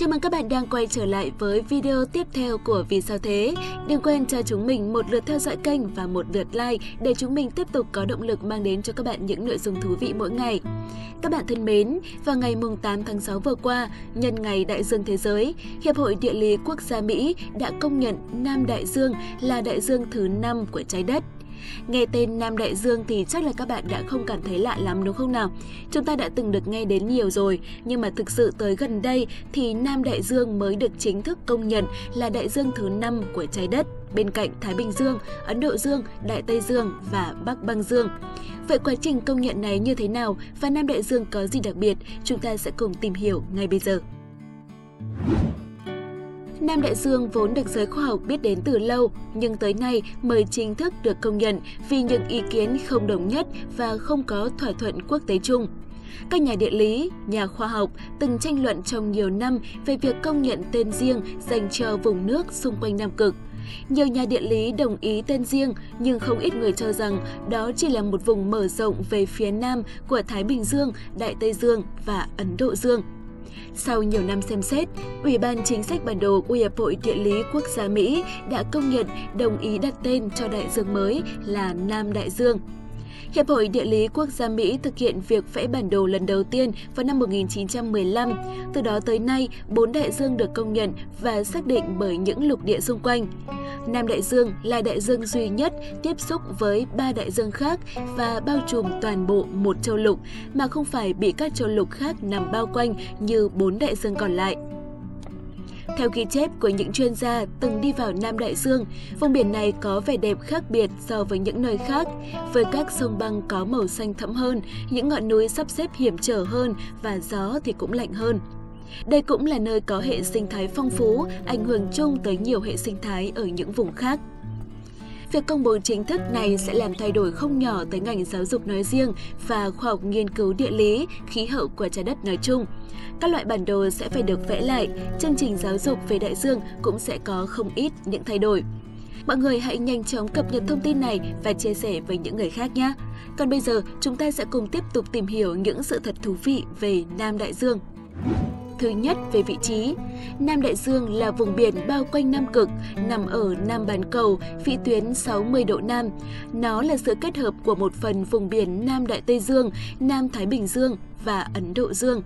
Chào mừng các bạn đang quay trở lại với video tiếp theo của Vì sao thế. Đừng quên cho chúng mình một lượt theo dõi kênh và một lượt like để chúng mình tiếp tục có động lực mang đến cho các bạn những nội dung thú vị mỗi ngày. Các bạn thân mến, vào ngày 8 tháng 6 vừa qua, nhân ngày Đại dương Thế giới, Hiệp hội Địa lý Quốc gia Mỹ đã công nhận Nam Đại Dương là đại dương thứ 5 của trái đất. Nghe tên Nam Đại Dương thì chắc là các bạn đã không cảm thấy lạ lắm đúng không nào? Chúng ta đã từng được nghe đến nhiều rồi, nhưng mà thực sự tới gần đây thì Nam Đại Dương mới được chính thức công nhận là đại dương thứ 5 của trái đất bên cạnh Thái Bình Dương, Ấn Độ Dương, Đại Tây Dương và Bắc Băng Dương. Vậy quá trình công nhận này như thế nào và Nam Đại Dương có gì đặc biệt? Chúng ta sẽ cùng tìm hiểu ngay bây giờ. Nam Đại Dương vốn được giới khoa học biết đến từ lâu, nhưng tới nay mới chính thức được công nhận vì những ý kiến không đồng nhất và không có thỏa thuận quốc tế chung. Các nhà địa lý, nhà khoa học từng tranh luận trong nhiều năm về việc công nhận tên riêng dành cho vùng nước xung quanh Nam Cực. Nhiều nhà địa lý đồng ý tên riêng, nhưng không ít người cho rằng đó chỉ là một vùng mở rộng về phía nam của Thái Bình Dương, Đại Tây Dương và Ấn Độ Dương. Sau nhiều năm xem xét, Ủy ban Chính sách bản đồ của Hiệp hội Địa lý Quốc gia Mỹ đã công nhận đồng ý đặt tên cho đại dương mới là Nam Đại Dương. Hiệp hội Địa lý Quốc gia Mỹ thực hiện việc vẽ bản đồ lần đầu tiên vào năm 1915. Từ đó tới nay, bốn đại dương được công nhận và xác định bởi những lục địa xung quanh. Nam Đại Dương là đại dương duy nhất tiếp xúc với ba đại dương khác và bao trùm toàn bộ một châu lục, mà không phải bị các châu lục khác nằm bao quanh như bốn đại dương còn lại. Theo ghi chép của những chuyên gia từng đi vào Nam Đại Dương, vùng biển này có vẻ đẹp khác biệt so với những nơi khác, với các sông băng có màu xanh thẫm hơn, những ngọn núi sắp xếp hiểm trở hơn và gió thì cũng lạnh hơn. Đây cũng là nơi có hệ sinh thái phong phú, ảnh hưởng chung tới nhiều hệ sinh thái ở những vùng khác. Việc công bố chính thức này sẽ làm thay đổi không nhỏ tới ngành giáo dục nói riêng và khoa học nghiên cứu địa lý, khí hậu của trái đất nói chung. Các loại bản đồ sẽ phải được vẽ lại, chương trình giáo dục về đại dương cũng sẽ có không ít những thay đổi. Mọi người hãy nhanh chóng cập nhật thông tin này và chia sẻ với những người khác nhé. Còn bây giờ, chúng ta sẽ cùng tiếp tục tìm hiểu những sự thật thú vị về Nam Đại Dương. Thứ nhất về vị trí, Nam Đại Dương là vùng biển bao quanh Nam Cực, nằm ở Nam bán cầu, vĩ tuyến 60 độ Nam. Nó là sự kết hợp của một phần vùng biển Nam Đại Tây Dương, Nam Thái Bình Dương và Ấn Độ Dương.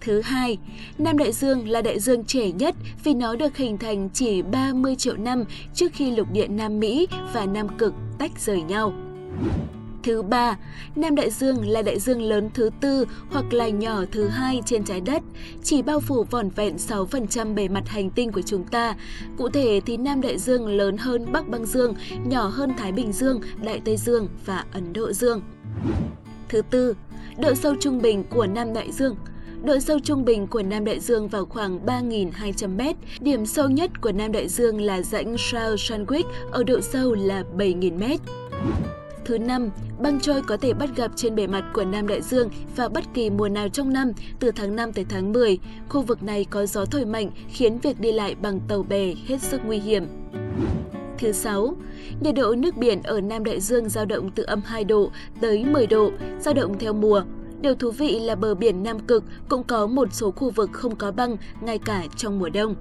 Thứ hai, Nam Đại Dương là đại dương trẻ nhất vì nó được hình thành chỉ 30 triệu năm trước khi lục địa Nam Mỹ và Nam Cực tách rời nhau. Thứ ba, Nam Đại Dương là đại dương lớn thứ tư hoặc là nhỏ thứ hai trên trái đất, chỉ bao phủ vỏn vẹn 6% bề mặt hành tinh của chúng ta. Cụ thể thì Nam Đại Dương lớn hơn Bắc Băng Dương, nhỏ hơn Thái Bình Dương, Đại Tây Dương và Ấn Độ Dương. Thứ tư, độ sâu trung bình của Nam Đại Dương Độ sâu trung bình của Nam Đại Dương vào khoảng 3.200m. Điểm sâu nhất của Nam Đại Dương là rãnh South Sandwich ở độ sâu là 7.000m. Thứ năm, băng trôi có thể bắt gặp trên bề mặt của Nam Đại Dương vào bất kỳ mùa nào trong năm, từ tháng 5 tới tháng 10. Khu vực này có gió thổi mạnh khiến việc đi lại bằng tàu bè hết sức nguy hiểm. Thứ sáu, nhiệt độ nước biển ở Nam Đại Dương dao động từ âm 2 độ tới 10 độ, dao động theo mùa. Điều thú vị là bờ biển Nam Cực cũng có một số khu vực không có băng ngay cả trong mùa đông.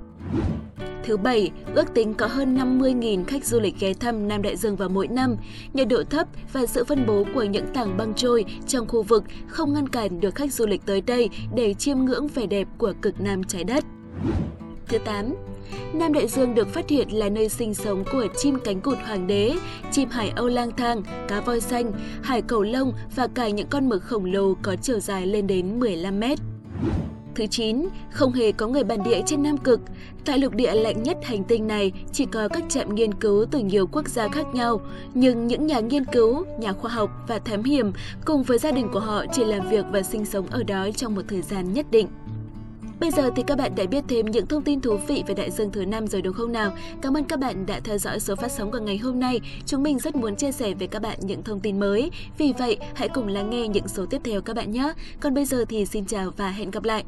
Thứ bảy, ước tính có hơn 50.000 khách du lịch ghé thăm Nam Đại Dương vào mỗi năm. Nhiệt độ thấp và sự phân bố của những tảng băng trôi trong khu vực không ngăn cản được khách du lịch tới đây để chiêm ngưỡng vẻ đẹp của cực nam trái đất. Thứ 8. Nam Đại Dương được phát hiện là nơi sinh sống của chim cánh cụt hoàng đế, chim hải âu lang thang, cá voi xanh, hải cầu lông và cả những con mực khổng lồ có chiều dài lên đến 15 mét. Thứ 9, không hề có người bản địa trên Nam Cực. Tại lục địa lạnh nhất hành tinh này chỉ có các trạm nghiên cứu từ nhiều quốc gia khác nhau, nhưng những nhà nghiên cứu, nhà khoa học và thám hiểm cùng với gia đình của họ chỉ làm việc và sinh sống ở đó trong một thời gian nhất định. Bây giờ thì các bạn đã biết thêm những thông tin thú vị về đại dương thứ năm rồi đúng không nào? Cảm ơn các bạn đã theo dõi số phát sóng của ngày hôm nay. Chúng mình rất muốn chia sẻ với các bạn những thông tin mới. Vì vậy, hãy cùng lắng nghe những số tiếp theo các bạn nhé. Còn bây giờ thì xin chào và hẹn gặp lại.